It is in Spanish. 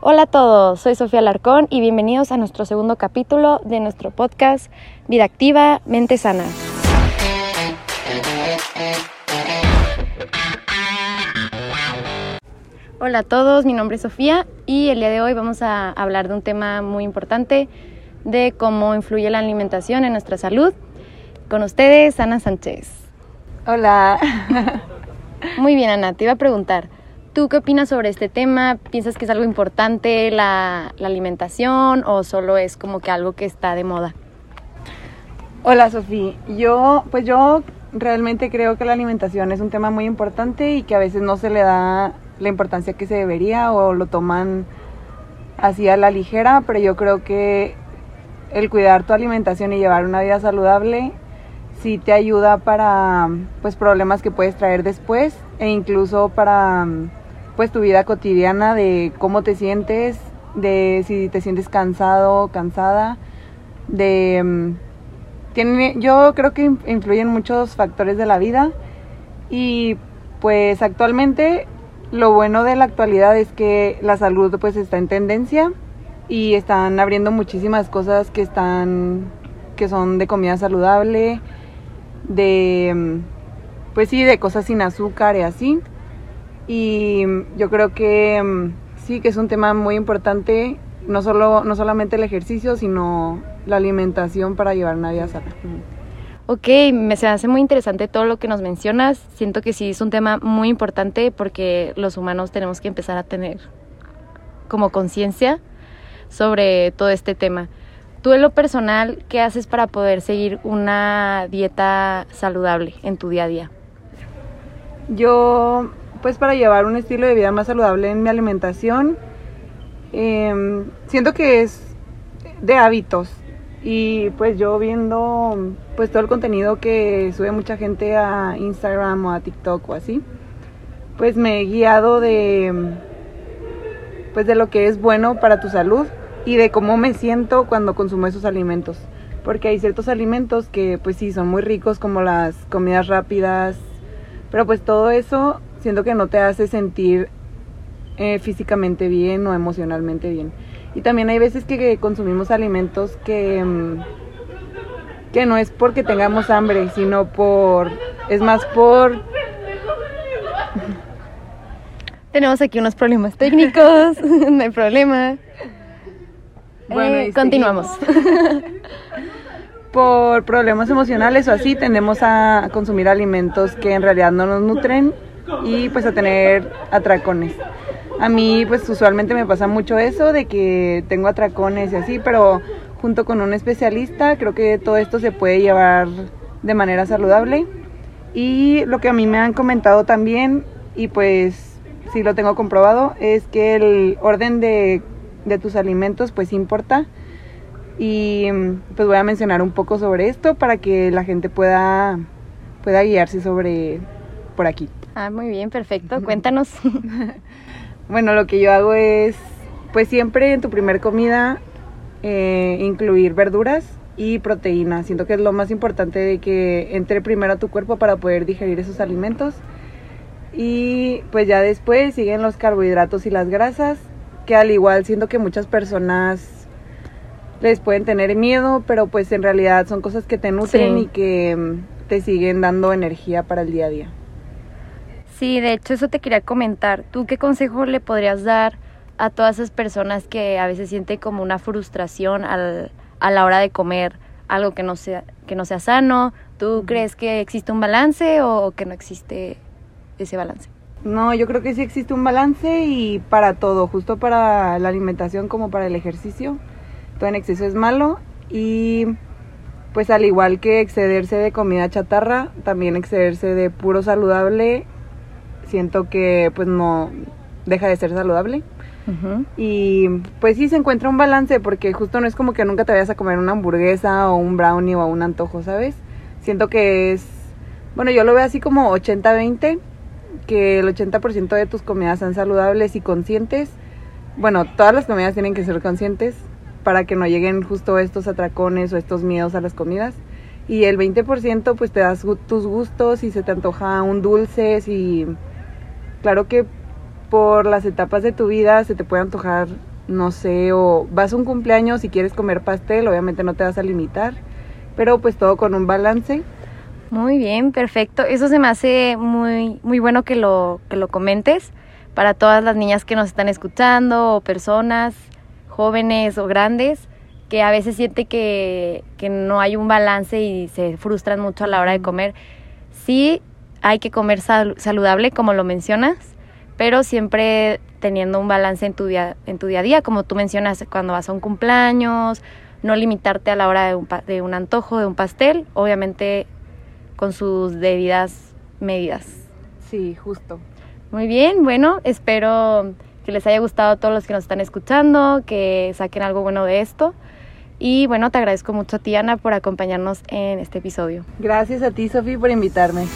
Hola a todos, soy Sofía Larcón y bienvenidos a nuestro segundo capítulo de nuestro podcast Vida Activa, Mente Sana. Hola a todos, mi nombre es Sofía y el día de hoy vamos a hablar de un tema muy importante de cómo influye la alimentación en nuestra salud. Con ustedes, Ana Sánchez. Hola. Muy bien, Ana, te iba a preguntar, ¿tú qué opinas sobre este tema? ¿Piensas que es algo importante la, la alimentación o solo es como que algo que está de moda? Hola, Sofía. Yo, pues yo realmente creo que la alimentación es un tema muy importante y que a veces no se le da la importancia que se debería o lo toman así a la ligera, pero yo creo que el cuidar tu alimentación y llevar una vida saludable sí te ayuda para pues problemas que puedes traer después e incluso para pues tu vida cotidiana de cómo te sientes, de si te sientes cansado, cansada, de tiene yo creo que influyen muchos factores de la vida y pues actualmente lo bueno de la actualidad es que la salud pues está en tendencia y están abriendo muchísimas cosas que están que son de comida saludable, de pues sí, de cosas sin azúcar y así. Y yo creo que sí que es un tema muy importante, no solo no solamente el ejercicio, sino la alimentación para llevar una vida sana. Ok, me se hace muy interesante todo lo que nos mencionas. Siento que sí es un tema muy importante porque los humanos tenemos que empezar a tener como conciencia sobre todo este tema. Tú en lo personal, ¿qué haces para poder seguir una dieta saludable en tu día a día? Yo, pues para llevar un estilo de vida más saludable en mi alimentación, em, siento que es de hábitos y pues yo viendo pues todo el contenido que sube mucha gente a Instagram o a TikTok o así, pues me he guiado de pues de lo que es bueno para tu salud y de cómo me siento cuando consumo esos alimentos. Porque hay ciertos alimentos que pues sí son muy ricos como las comidas rápidas, pero pues todo eso siento que no te hace sentir eh, físicamente bien o emocionalmente bien. Y también hay veces que consumimos alimentos que, mm, que no es porque tengamos hambre, sino por, es más por... Tenemos aquí unos problemas técnicos, no hay problema. Bueno, eh, continuamos. Por problemas emocionales o así, tendemos a consumir alimentos que en realidad no nos nutren y pues a tener atracones. A mí pues usualmente me pasa mucho eso de que tengo atracones y así, pero junto con un especialista creo que todo esto se puede llevar de manera saludable. Y lo que a mí me han comentado también, y pues sí lo tengo comprobado, es que el orden de de tus alimentos pues importa. Y pues voy a mencionar un poco sobre esto para que la gente pueda, pueda guiarse sobre por aquí. Ah, muy bien, perfecto. Cuéntanos. bueno, lo que yo hago es pues siempre en tu primer comida eh, incluir verduras y proteínas. Siento que es lo más importante de que entre primero a tu cuerpo para poder digerir esos alimentos. Y pues ya después siguen los carbohidratos y las grasas que al igual siento que muchas personas les pueden tener miedo, pero pues en realidad son cosas que te nutren y que mm, te siguen dando energía para el día a día. Sí, de hecho eso te quería comentar. ¿Tú qué consejo le podrías dar a todas esas personas que a veces sienten como una frustración al, a la hora de comer algo que no sea, que no sea sano? ¿Tú crees que existe un balance o que no existe ese balance? No, yo creo que sí existe un balance y para todo, justo para la alimentación como para el ejercicio. Todo en exceso es malo y pues al igual que excederse de comida chatarra, también excederse de puro saludable, siento que pues no deja de ser saludable. Y pues sí se encuentra un balance porque justo no es como que nunca te vayas a comer una hamburguesa o un brownie o un antojo, ¿sabes? Siento que es, bueno, yo lo veo así como 80-20 que el 80% de tus comidas sean saludables y conscientes. Bueno, todas las comidas tienen que ser conscientes para que no lleguen justo estos atracones o estos miedos a las comidas. y el 20% pues te das tus gustos y se te antoja un dulce claro que por las etapas de tu vida se te puede antojar, no sé, o vas a un cumpleaños y quieres comer pastel, obviamente no te vas a limitar, pero pues todo con un balance. Muy bien, perfecto. Eso se me hace muy, muy bueno que lo, que lo comentes para todas las niñas que nos están escuchando o personas jóvenes o grandes que a veces siente que, que no hay un balance y se frustran mucho a la hora de comer. Sí, hay que comer saludable, como lo mencionas, pero siempre teniendo un balance en tu día, en tu día a día, como tú mencionas, cuando vas a un cumpleaños, no limitarte a la hora de un, de un antojo, de un pastel, obviamente con sus debidas medidas. Sí, justo. Muy bien, bueno, espero que les haya gustado a todos los que nos están escuchando, que saquen algo bueno de esto. Y bueno, te agradezco mucho a ti, Ana, por acompañarnos en este episodio. Gracias a ti, Sofía, por invitarme.